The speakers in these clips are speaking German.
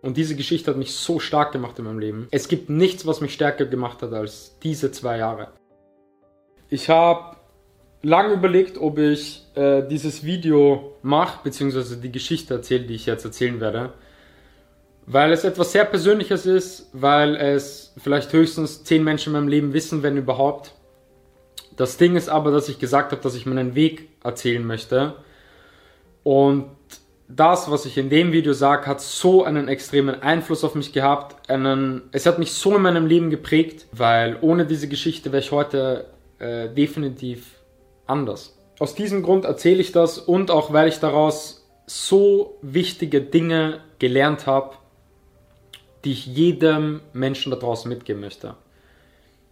Und diese Geschichte hat mich so stark gemacht in meinem Leben. Es gibt nichts, was mich stärker gemacht hat als diese zwei Jahre. Ich habe lange überlegt, ob ich äh, dieses Video mache, beziehungsweise die Geschichte erzähle, die ich jetzt erzählen werde. Weil es etwas sehr Persönliches ist, weil es vielleicht höchstens zehn Menschen in meinem Leben wissen, wenn überhaupt. Das Ding ist aber, dass ich gesagt habe, dass ich meinen Weg erzählen möchte. Und das, was ich in dem Video sage, hat so einen extremen Einfluss auf mich gehabt. Einen, es hat mich so in meinem Leben geprägt, weil ohne diese Geschichte wäre ich heute äh, definitiv anders. Aus diesem Grund erzähle ich das und auch weil ich daraus so wichtige Dinge gelernt habe, die ich jedem Menschen da draußen mitgeben möchte.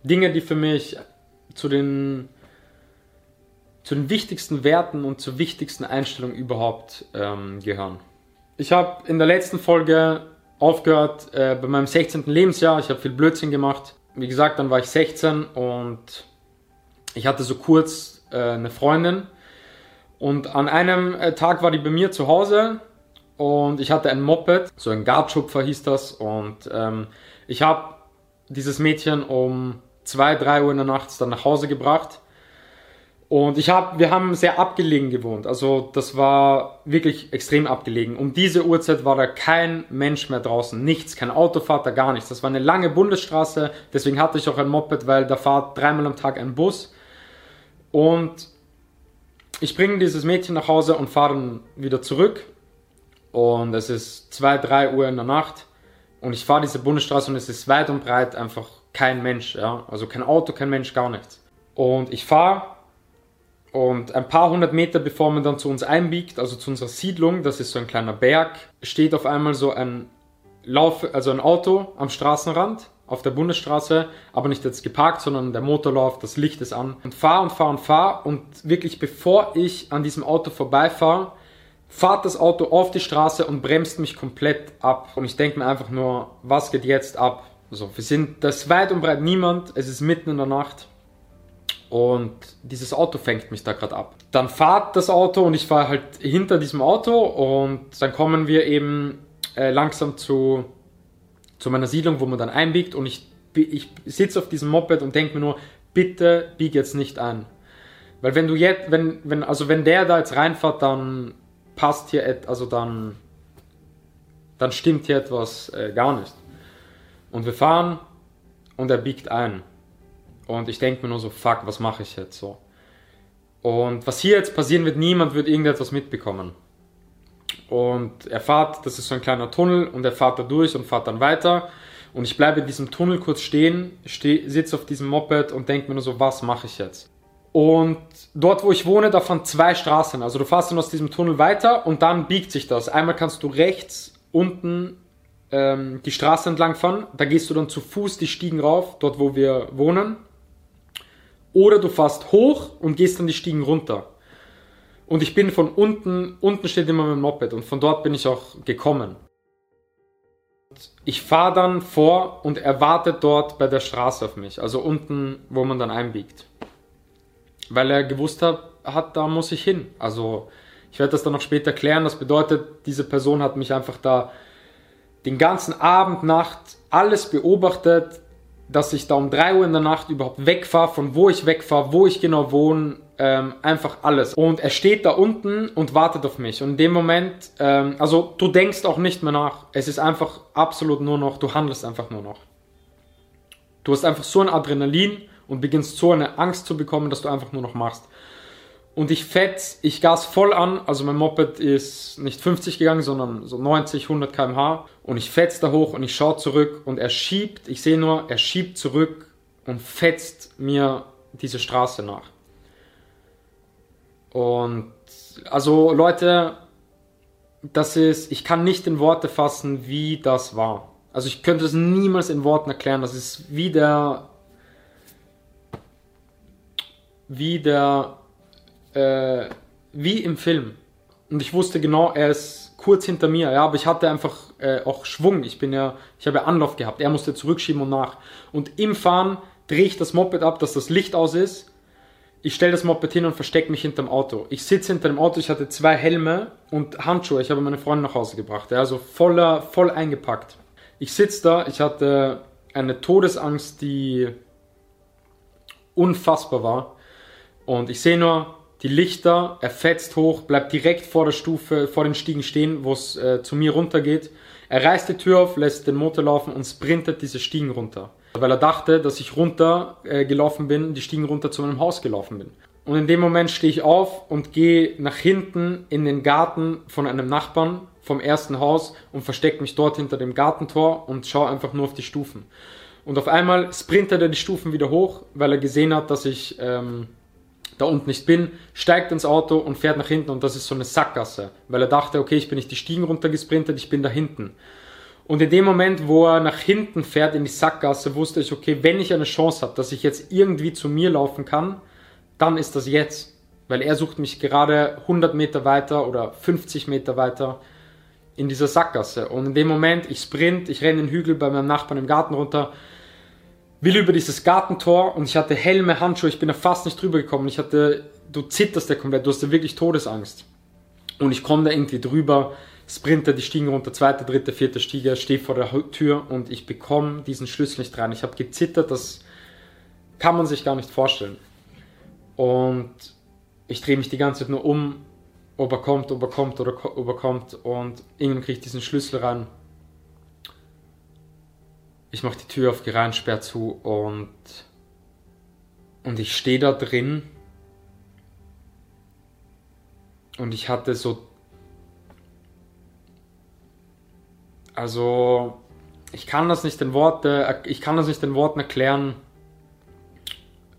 Dinge, die für mich zu den, zu den wichtigsten Werten und zur wichtigsten Einstellung überhaupt ähm, gehören. Ich habe in der letzten Folge aufgehört äh, bei meinem 16. Lebensjahr. Ich habe viel Blödsinn gemacht. Wie gesagt, dann war ich 16 und ich hatte so kurz äh, eine Freundin. Und an einem äh, Tag war die bei mir zu Hause und ich hatte ein Moped, so ein Gartschupfer hieß das. Und ähm, ich habe dieses Mädchen um 2, 3 Uhr in der Nacht dann nach Hause gebracht. Und ich habe, wir haben sehr abgelegen gewohnt. Also das war wirklich extrem abgelegen. Um diese Uhrzeit war da kein Mensch mehr draußen. Nichts, kein Autofahrt, da gar nichts. Das war eine lange Bundesstraße. Deswegen hatte ich auch ein Moped, weil da fahrt dreimal am Tag ein Bus. Und ich bringe dieses Mädchen nach Hause und fahre dann wieder zurück. Und es ist 2, 3 Uhr in der Nacht. Und ich fahre diese Bundesstraße und es ist weit und breit einfach kein Mensch, ja. Also kein Auto, kein Mensch, gar nichts. Und ich fahre und ein paar hundert Meter bevor man dann zu uns einbiegt, also zu unserer Siedlung, das ist so ein kleiner Berg, steht auf einmal so ein Lauf, also ein Auto am Straßenrand auf der Bundesstraße, aber nicht jetzt geparkt, sondern der Motor läuft, das Licht ist an. Und fahr und fahr und fahr und wirklich bevor ich an diesem Auto vorbeifahre, fahrt das Auto auf die Straße und bremst mich komplett ab. Und ich denke mir einfach nur, was geht jetzt ab? So, wir sind, das weit und breit niemand, es ist mitten in der Nacht und dieses Auto fängt mich da gerade ab. Dann fahrt das Auto und ich fahre halt hinter diesem Auto und dann kommen wir eben äh, langsam zu, zu meiner Siedlung, wo man dann einbiegt und ich, ich sitze auf diesem Moped und denke mir nur, bitte bieg jetzt nicht ein. Weil wenn du jetzt, wenn, wenn, also wenn der da jetzt reinfährt, dann passt hier, et, also dann, dann stimmt hier etwas äh, gar nicht. Und wir fahren und er biegt ein. Und ich denke mir nur so, fuck, was mache ich jetzt so? Und was hier jetzt passieren wird, niemand wird irgendetwas mitbekommen. Und er fährt, das ist so ein kleiner Tunnel, und er fährt da durch und fährt dann weiter. Und ich bleibe in diesem Tunnel kurz stehen, steh, sitze auf diesem Moped und denke mir nur so, was mache ich jetzt? Und dort, wo ich wohne, da fahren zwei Straßen. Also du fährst dann aus diesem Tunnel weiter und dann biegt sich das. Einmal kannst du rechts unten ähm, die Straße entlang fahren. Da gehst du dann zu Fuß die Stiegen rauf, dort wo wir wohnen. Oder du fährst hoch und gehst dann die Stiegen runter. Und ich bin von unten, unten steht immer mein Moped und von dort bin ich auch gekommen. Ich fahre dann vor und er wartet dort bei der Straße auf mich, also unten, wo man dann einbiegt. Weil er gewusst hat, hat da muss ich hin. Also ich werde das dann noch später klären. Das bedeutet, diese Person hat mich einfach da den ganzen Abend, Nacht alles beobachtet, dass ich da um 3 Uhr in der Nacht überhaupt wegfahre, von wo ich wegfahre, wo ich genau wohne, ähm, einfach alles. Und er steht da unten und wartet auf mich. Und in dem Moment, ähm, also du denkst auch nicht mehr nach. Es ist einfach absolut nur noch, du handelst einfach nur noch. Du hast einfach so ein Adrenalin und beginnst so eine Angst zu bekommen, dass du einfach nur noch machst und ich fetz, ich gas voll an, also mein Moped ist nicht 50 gegangen, sondern so 90, 100 km/h und ich fetz da hoch und ich schaue zurück und er schiebt, ich sehe nur, er schiebt zurück und fetzt mir diese Straße nach. Und also Leute, das ist, ich kann nicht in Worte fassen, wie das war. Also ich könnte es niemals in Worten erklären. Das ist wie der, wie der äh, wie im Film. Und ich wusste genau, er ist kurz hinter mir, ja, aber ich hatte einfach äh, auch Schwung. Ich bin ja, ich habe ja Anlauf gehabt. Er musste zurückschieben und nach. Und im Fahren drehe ich das Moped ab, dass das Licht aus ist. Ich stelle das Moped hin und verstecke mich hinterm Auto. Ich sitze hinter dem Auto, ich hatte zwei Helme und Handschuhe. Ich habe meine Freundin nach Hause gebracht. Ja, also voller, voll eingepackt. Ich sitze da, ich hatte eine Todesangst, die unfassbar war. Und ich sehe nur die Lichter, er fetzt hoch, bleibt direkt vor der Stufe, vor den Stiegen stehen, wo es äh, zu mir runtergeht. Er reißt die Tür auf, lässt den Motor laufen und sprintet diese Stiegen runter. Weil er dachte, dass ich runter äh, gelaufen bin, die Stiegen runter zu meinem Haus gelaufen bin. Und in dem Moment stehe ich auf und gehe nach hinten in den Garten von einem Nachbarn vom ersten Haus und verstecke mich dort hinter dem Gartentor und schaue einfach nur auf die Stufen. Und auf einmal sprintet er die Stufen wieder hoch, weil er gesehen hat, dass ich ähm, da unten nicht bin, steigt ins Auto und fährt nach hinten und das ist so eine Sackgasse, weil er dachte, okay, ich bin nicht die Stiegen runtergesprintet, ich bin da hinten. Und in dem Moment, wo er nach hinten fährt in die Sackgasse, wusste ich, okay, wenn ich eine Chance habe, dass ich jetzt irgendwie zu mir laufen kann, dann ist das jetzt. Weil er sucht mich gerade 100 Meter weiter oder 50 Meter weiter in dieser Sackgasse. Und in dem Moment, ich sprint, ich renne den Hügel bei meinem Nachbarn im Garten runter, will über dieses Gartentor und ich hatte Helme, Handschuhe, ich bin da fast nicht drüber gekommen. Ich hatte, du zitterst ja komplett, du hast ja wirklich Todesangst. Und ich komme da irgendwie drüber, sprinte die Stiegen runter, zweite, dritte, vierte Stiege, stehe vor der Tür und ich bekomme diesen Schlüssel nicht rein. Ich habe gezittert, das kann man sich gar nicht vorstellen. Und ich drehe mich die ganze Zeit nur um, ob er kommt, ob er kommt oder ob er kommt und irgendwann kriege ich diesen Schlüssel rein. Ich mache die Tür auf, gehe rein, sperr zu und, und ich stehe da drin und ich hatte so. Also, ich kann das nicht in Worte, ich kann das nicht in Worten erklären,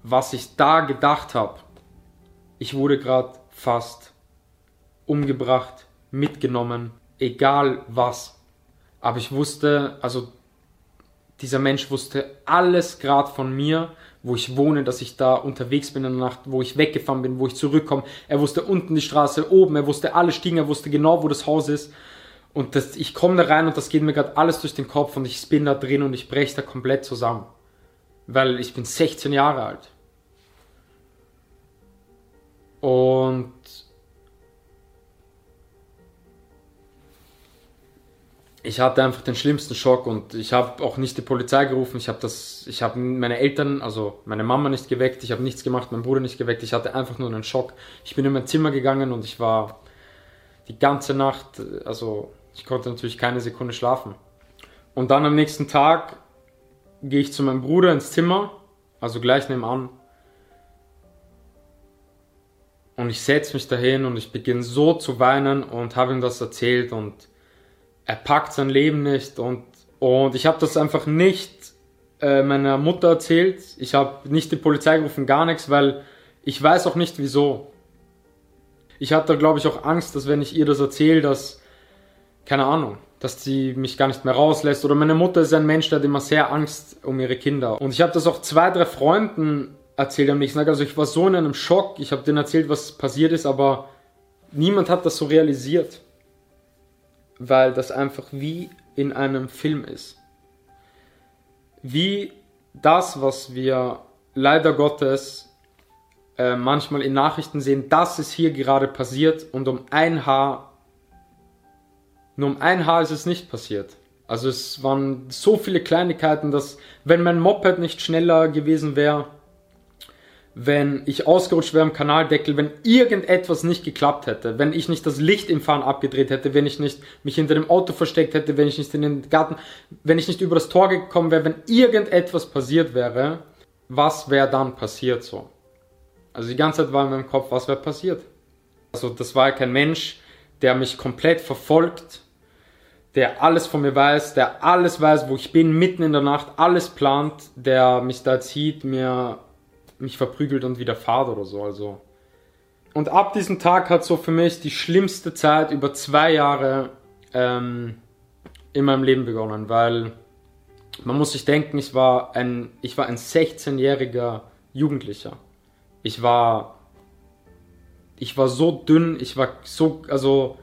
was ich da gedacht habe. Ich wurde gerade fast umgebracht, mitgenommen, egal was. Aber ich wusste, also dieser Mensch wusste alles gerade von mir, wo ich wohne, dass ich da unterwegs bin in der Nacht, wo ich weggefahren bin, wo ich zurückkomme. Er wusste unten die Straße, oben, er wusste alle Stiegen, er wusste genau, wo das Haus ist. Und das, ich komme da rein und das geht mir gerade alles durch den Kopf und ich bin da drin und ich breche da komplett zusammen. Weil ich bin 16 Jahre alt. Und ich hatte einfach den schlimmsten Schock und ich habe auch nicht die Polizei gerufen. Ich habe das, ich habe meine Eltern, also meine Mama nicht geweckt. Ich habe nichts gemacht, mein Bruder nicht geweckt. Ich hatte einfach nur einen Schock. Ich bin in mein Zimmer gegangen und ich war die ganze Nacht, also ich konnte natürlich keine Sekunde schlafen. Und dann am nächsten Tag gehe ich zu meinem Bruder ins Zimmer, also gleich nebenan. Und ich setze mich dahin und ich beginne so zu weinen und habe ihm das erzählt und er packt sein Leben nicht und, und ich habe das einfach nicht äh, meiner Mutter erzählt. Ich habe nicht die Polizei gerufen, gar nichts, weil ich weiß auch nicht wieso. Ich hatte, glaube ich, auch Angst, dass wenn ich ihr das erzähle, dass, keine Ahnung, dass sie mich gar nicht mehr rauslässt. Oder meine Mutter ist ein Mensch, der hat immer sehr Angst um ihre Kinder. Und ich habe das auch zwei, drei Freunden erzählt am nächsten Tag. Also ich war so in einem Schock. Ich habe denen erzählt, was passiert ist, aber niemand hat das so realisiert weil das einfach wie in einem Film ist. Wie das, was wir leider Gottes äh, manchmal in Nachrichten sehen, das ist hier gerade passiert und um ein Haar, nur um ein Haar ist es nicht passiert. Also es waren so viele Kleinigkeiten, dass wenn mein Moped nicht schneller gewesen wäre, wenn ich ausgerutscht wäre am Kanaldeckel, wenn irgendetwas nicht geklappt hätte, wenn ich nicht das Licht im Fahren abgedreht hätte, wenn ich nicht mich hinter dem Auto versteckt hätte, wenn ich nicht in den Garten, wenn ich nicht über das Tor gekommen wäre, wenn irgendetwas passiert wäre, was wäre dann passiert so? Also die ganze Zeit war in meinem Kopf, was wäre passiert? Also das war kein Mensch, der mich komplett verfolgt, der alles von mir weiß, der alles weiß, wo ich bin, mitten in der Nacht, alles plant, der mich da zieht, mir mich verprügelt und wieder fahrt oder so. Also. Und ab diesem Tag hat so für mich die schlimmste Zeit über zwei Jahre ähm, in meinem Leben begonnen, weil man muss sich denken, ich war ein, ich war ein 16-jähriger Jugendlicher. Ich war, ich war so dünn, ich war so, also,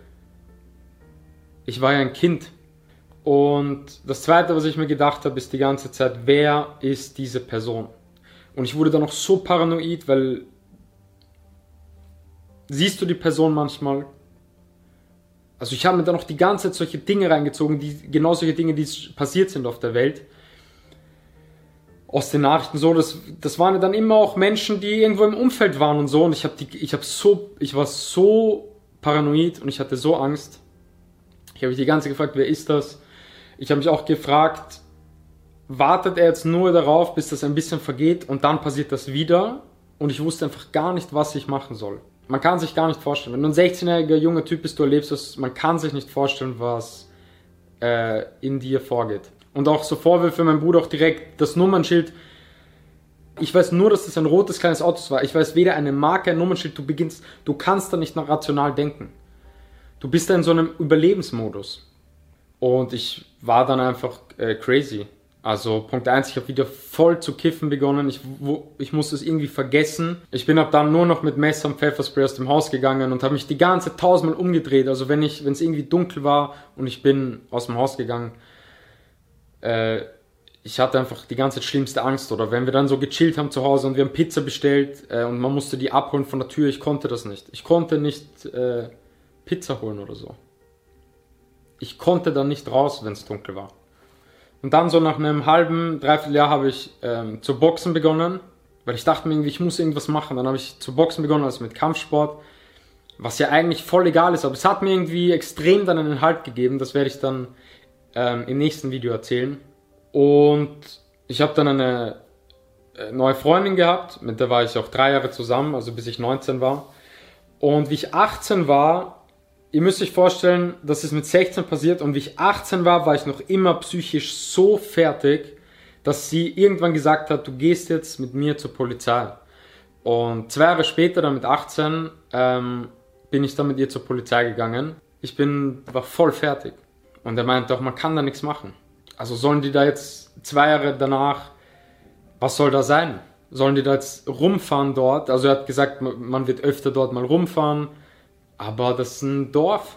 ich war ja ein Kind. Und das zweite, was ich mir gedacht habe, ist die ganze Zeit, wer ist diese Person? Und ich wurde dann noch so paranoid, weil siehst du die Person manchmal. Also ich habe mir da noch die ganze Zeit solche Dinge reingezogen, die genau solche Dinge, die passiert sind auf der Welt. Aus den Nachrichten so, das, das waren dann immer auch Menschen, die irgendwo im Umfeld waren und so. Und ich habe die, ich habe so, ich war so paranoid und ich hatte so Angst. Ich habe mich die ganze Zeit gefragt, wer ist das? Ich habe mich auch gefragt, wartet er jetzt nur darauf, bis das ein bisschen vergeht und dann passiert das wieder? Und ich wusste einfach gar nicht, was ich machen soll. Man kann sich gar nicht vorstellen. Wenn du ein 16-jähriger junger Typ bist, du erlebst das, man kann sich nicht vorstellen, was äh, in dir vorgeht. Und auch so Vorwürfe, mein Bruder auch direkt das Nummernschild. Ich weiß nur, dass das ein rotes kleines Auto war. Ich weiß weder eine Marke, ein Nummernschild. Du beginnst, du kannst da nicht rational denken. Du bist da in so einem Überlebensmodus. Und ich war dann einfach äh, crazy. Also Punkt 1, ich habe wieder voll zu kiffen begonnen. Ich, wo, ich musste es irgendwie vergessen. Ich bin ab dann nur noch mit Messer und Pfefferspray aus dem Haus gegangen und habe mich die ganze tausendmal umgedreht. Also wenn ich, wenn es irgendwie dunkel war und ich bin aus dem Haus gegangen, äh, ich hatte einfach die ganze schlimmste Angst. Oder wenn wir dann so gechillt haben zu Hause und wir haben Pizza bestellt äh, und man musste die abholen von der Tür, ich konnte das nicht. Ich konnte nicht äh, Pizza holen oder so. Ich konnte dann nicht raus, wenn es dunkel war. Und dann so nach einem halben, dreiviertel Jahr habe ich ähm, zu Boxen begonnen, weil ich dachte mir irgendwie, ich muss irgendwas machen. Dann habe ich zu Boxen begonnen, also mit Kampfsport, was ja eigentlich voll egal ist, aber es hat mir irgendwie extrem dann einen Halt gegeben. Das werde ich dann ähm, im nächsten Video erzählen. Und ich habe dann eine äh, neue Freundin gehabt, mit der war ich auch drei Jahre zusammen, also bis ich 19 war. Und wie ich 18 war, ihr müsst euch vorstellen, das ist mit 16 passiert und wie ich 18 war, war ich noch immer psychisch so fertig, dass sie irgendwann gesagt hat, du gehst jetzt mit mir zur Polizei. Und zwei Jahre später, dann mit 18, ähm, bin ich dann mit ihr zur Polizei gegangen. Ich bin, war voll fertig. Und er meinte doch, man kann da nichts machen. Also sollen die da jetzt zwei Jahre danach, was soll da sein? Sollen die da jetzt rumfahren dort? Also er hat gesagt, man wird öfter dort mal rumfahren aber das ist ein Dorf.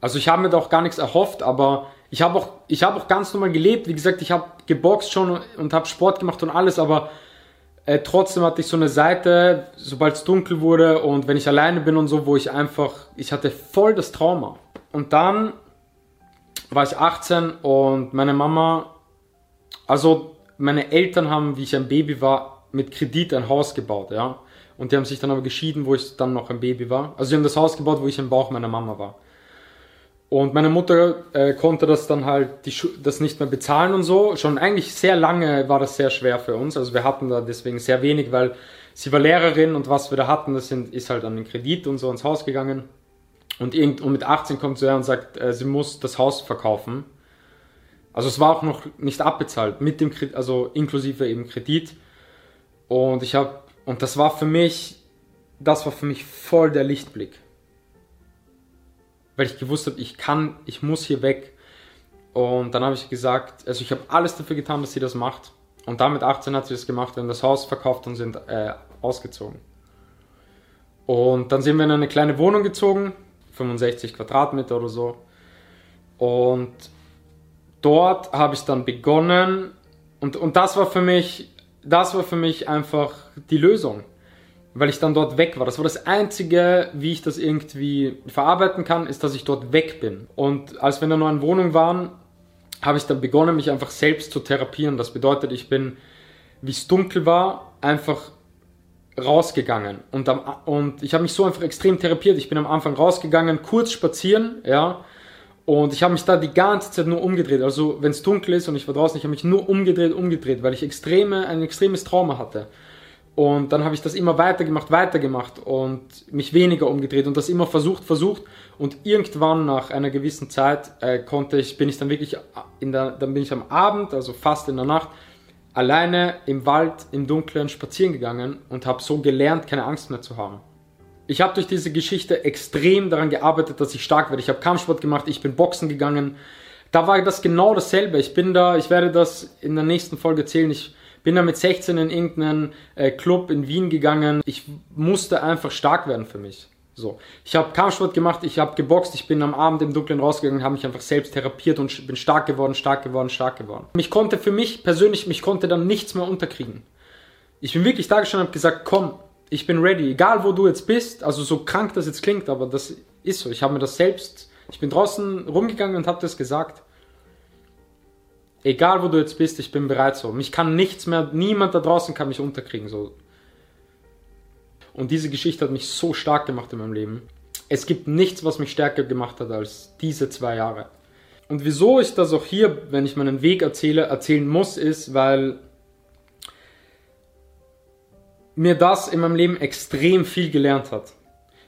Also ich habe mir da auch gar nichts erhofft, aber ich habe auch, habe auch ganz normal gelebt. Wie gesagt, ich habe geboxt schon und habe Sport gemacht und alles, aber äh, trotzdem hatte ich so eine Seite, sobald es dunkel wurde und wenn ich alleine bin und so, wo ich einfach, ich hatte voll das Trauma. Und dann war ich 18 und meine Mama, also meine Eltern haben, wie ich ein Baby war, mit Kredit ein Haus gebaut, ja. Und die haben sich dann aber geschieden, wo ich dann noch ein Baby war. Also sie haben das Haus gebaut, wo ich im Bauch meiner Mama war. Und meine Mutter äh, konnte das dann halt die, das nicht mehr bezahlen und so. Schon eigentlich sehr lange war das sehr schwer für uns. Also wir hatten da deswegen sehr wenig, weil sie war Lehrerin und was wir da hatten, das sind, ist halt an den Kredit und so ins Haus gegangen. Und, irgend, und mit 18 kommt sie her und sagt, äh, sie muss das Haus verkaufen. Also es war auch noch nicht abbezahlt, mit dem Kredit, also inklusive eben Kredit. Und ich habe und das war für mich, das war für mich voll der Lichtblick. Weil ich gewusst habe, ich kann, ich muss hier weg. Und dann habe ich gesagt, also ich habe alles dafür getan, dass sie das macht. Und damit 18 hat sie das gemacht, wir haben das Haus verkauft und sind äh, ausgezogen. Und dann sind wir in eine kleine Wohnung gezogen, 65 Quadratmeter oder so. Und dort habe ich dann begonnen, und, und das war für mich das war für mich einfach die Lösung, weil ich dann dort weg war. Das war das Einzige, wie ich das irgendwie verarbeiten kann, ist, dass ich dort weg bin. Und als wir in der neuen Wohnung waren, habe ich dann begonnen, mich einfach selbst zu therapieren. Das bedeutet, ich bin, wie es dunkel war, einfach rausgegangen. Und, am, und ich habe mich so einfach extrem therapiert. Ich bin am Anfang rausgegangen, kurz spazieren, ja, und ich habe mich da die ganze Zeit nur umgedreht. Also wenn es dunkel ist und ich war draußen, ich habe mich nur umgedreht, umgedreht, weil ich extreme, ein extremes Trauma hatte. Und dann habe ich das immer weitergemacht, weitergemacht und mich weniger umgedreht und das immer versucht, versucht. Und irgendwann nach einer gewissen Zeit äh, konnte ich, bin ich dann wirklich in der, dann bin ich am Abend, also fast in der Nacht, alleine im Wald, im Dunkeln spazieren gegangen und habe so gelernt, keine Angst mehr zu haben ich habe durch diese Geschichte extrem daran gearbeitet, dass ich stark werde. Ich habe Kampfsport gemacht, ich bin Boxen gegangen. Da war das genau dasselbe. Ich bin da, ich werde das in der nächsten Folge erzählen. Ich bin da mit 16 in irgendeinen äh, Club in Wien gegangen. Ich musste einfach stark werden für mich. So, ich habe Kampfsport gemacht, ich habe geboxt, ich bin am Abend im Dunkeln rausgegangen, habe mich einfach selbst therapiert und bin stark geworden, stark geworden, stark geworden. Mich konnte für mich persönlich, mich konnte dann nichts mehr unterkriegen. Ich bin wirklich da gestanden und habe gesagt, komm, Ich bin ready. Egal wo du jetzt bist, also so krank das jetzt klingt, aber das ist so. Ich habe mir das selbst, ich bin draußen rumgegangen und habe das gesagt. Egal wo du jetzt bist, ich bin bereit so. Mich kann nichts mehr, niemand da draußen kann mich unterkriegen so. Und diese Geschichte hat mich so stark gemacht in meinem Leben. Es gibt nichts, was mich stärker gemacht hat als diese zwei Jahre. Und wieso ich das auch hier, wenn ich meinen Weg erzähle, erzählen muss, ist, weil mir das in meinem Leben extrem viel gelernt hat.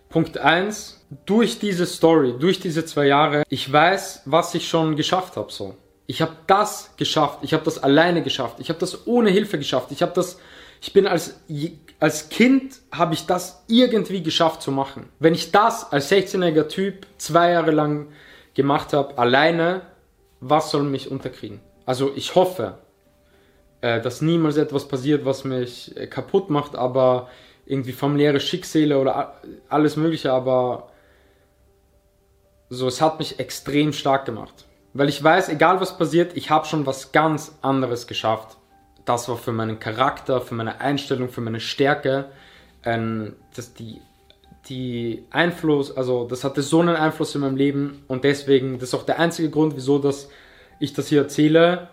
Punkt eins: durch diese Story, durch diese zwei Jahre, ich weiß, was ich schon geschafft habe. So, ich habe das geschafft, ich habe das alleine geschafft, ich habe das ohne Hilfe geschafft, ich habe das, ich bin als als Kind habe ich das irgendwie geschafft zu machen. Wenn ich das als 16-jähriger Typ zwei Jahre lang gemacht habe, alleine, was soll mich unterkriegen? Also ich hoffe, äh, dass niemals etwas passiert, was mich äh, kaputt macht, aber irgendwie familiäre Schicksale oder alles Mögliche, aber so, es hat mich extrem stark gemacht. Weil ich weiß, egal was passiert, ich habe schon was ganz anderes geschafft. Das war für meinen Charakter, für meine Einstellung, für meine Stärke, ähm, dass die, die Einfluss, also das hatte so einen Einfluss in meinem Leben und deswegen, das ist auch der einzige Grund, wieso dass ich das hier erzähle,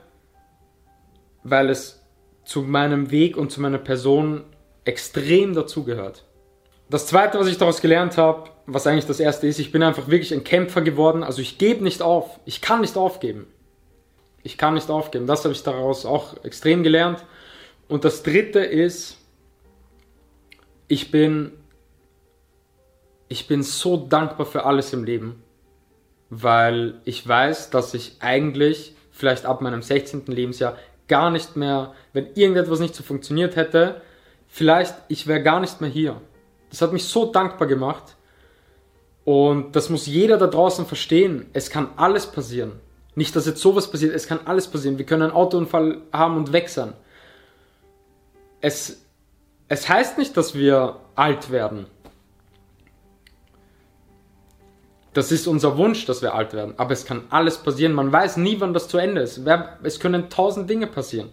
weil es zu meinem Weg und zu meiner Person extrem dazugehört. Das zweite, was ich daraus gelernt habe, was eigentlich das erste ist, ich bin einfach wirklich ein Kämpfer geworden. Also ich gebe nicht auf. Ich kann nicht aufgeben. Ich kann nicht aufgeben. Das habe ich daraus auch extrem gelernt. Und das dritte ist, ich bin, ich bin so dankbar für alles im Leben, weil ich weiß, dass ich eigentlich vielleicht ab meinem 16. Lebensjahr gar nicht mehr, wenn irgendetwas nicht so funktioniert hätte, vielleicht ich wäre gar nicht mehr hier. Das hat mich so dankbar gemacht. Und das muss jeder da draußen verstehen. Es kann alles passieren. Nicht, dass jetzt sowas passiert, es kann alles passieren. Wir können einen Autounfall haben und weg sein. Es, es heißt nicht, dass wir alt werden. Das ist unser Wunsch, dass wir alt werden. Aber es kann alles passieren. Man weiß nie, wann das zu Ende ist. Es können tausend Dinge passieren.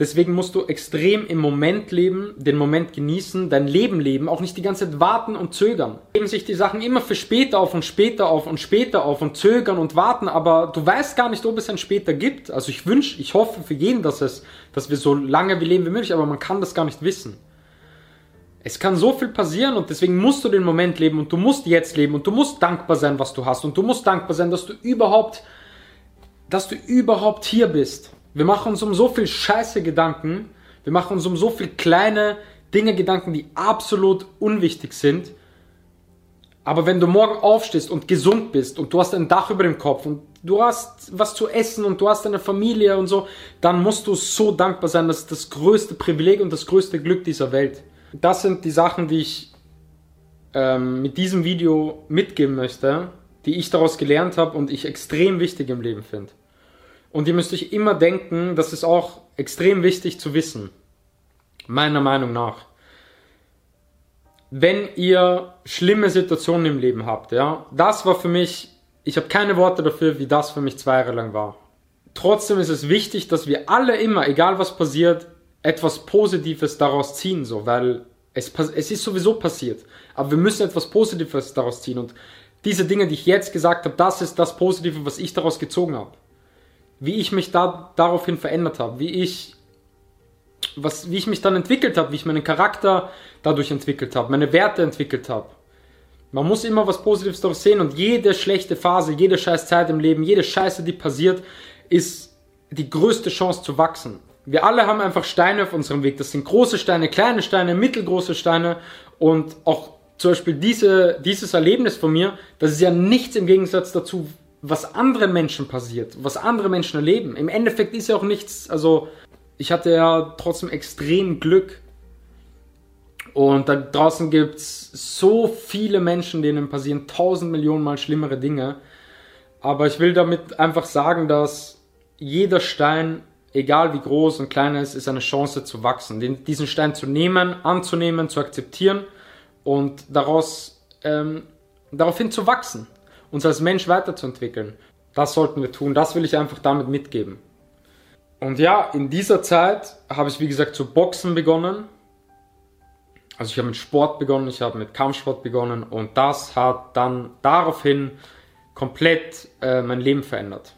Deswegen musst du extrem im Moment leben, den Moment genießen, dein Leben leben, auch nicht die ganze Zeit warten und zögern. Geben sich die Sachen immer für später auf und später auf und später auf und zögern und warten, aber du weißt gar nicht, ob es ein später gibt. Also ich wünsche, ich hoffe für jeden, dass es, dass wir so lange wie leben wie möglich, aber man kann das gar nicht wissen. Es kann so viel passieren und deswegen musst du den Moment leben und du musst jetzt leben und du musst dankbar sein, was du hast und du musst dankbar sein, dass du überhaupt, dass du überhaupt hier bist. Wir machen uns um so viel Scheiße Gedanken, wir machen uns um so viel kleine Dinge Gedanken, die absolut unwichtig sind. Aber wenn du morgen aufstehst und gesund bist und du hast ein Dach über dem Kopf und du hast was zu essen und du hast eine Familie und so, dann musst du so dankbar sein. Das ist das größte Privileg und das größte Glück dieser Welt. Das sind die Sachen, die ich ähm, mit diesem Video mitgeben möchte, die ich daraus gelernt habe und ich extrem wichtig im Leben finde. Und ihr müsst euch immer denken, das ist auch extrem wichtig zu wissen, meiner Meinung nach. Wenn ihr schlimme Situationen im Leben habt, ja, das war für mich, ich habe keine Worte dafür, wie das für mich zwei Jahre lang war. Trotzdem ist es wichtig, dass wir alle immer, egal was passiert, etwas Positives daraus ziehen, so, weil es, es ist sowieso passiert. Aber wir müssen etwas Positives daraus ziehen. Und diese Dinge, die ich jetzt gesagt habe, das ist das Positive, was ich daraus gezogen habe. Wie ich mich da daraufhin verändert habe, wie ich, was, wie ich mich dann entwickelt habe, wie ich meinen Charakter dadurch entwickelt habe, meine Werte entwickelt habe. Man muss immer was Positives daraus sehen und jede schlechte Phase, jede scheiß Zeit im Leben, jede Scheiße, die passiert, ist die größte Chance zu wachsen. Wir alle haben einfach Steine auf unserem Weg. Das sind große Steine, kleine Steine, mittelgroße Steine und auch zum Beispiel diese, dieses Erlebnis von mir, das ist ja nichts im Gegensatz dazu, was anderen Menschen passiert, was andere Menschen erleben. Im Endeffekt ist ja auch nichts, also ich hatte ja trotzdem extrem Glück. Und da draußen gibt es so viele Menschen, denen passieren tausend Millionen mal schlimmere Dinge. Aber ich will damit einfach sagen, dass jeder Stein egal wie groß und klein er ist, ist eine Chance zu wachsen. Den, diesen Stein zu nehmen, anzunehmen, zu akzeptieren und daraus, ähm, daraufhin zu wachsen, uns als Mensch weiterzuentwickeln. Das sollten wir tun. Das will ich einfach damit mitgeben. Und ja, in dieser Zeit habe ich, wie gesagt, zu boxen begonnen. also ich habe mit Sport begonnen, ich habe mit Kampfsport begonnen und das hat dann daraufhin komplett äh, mein Leben verändert.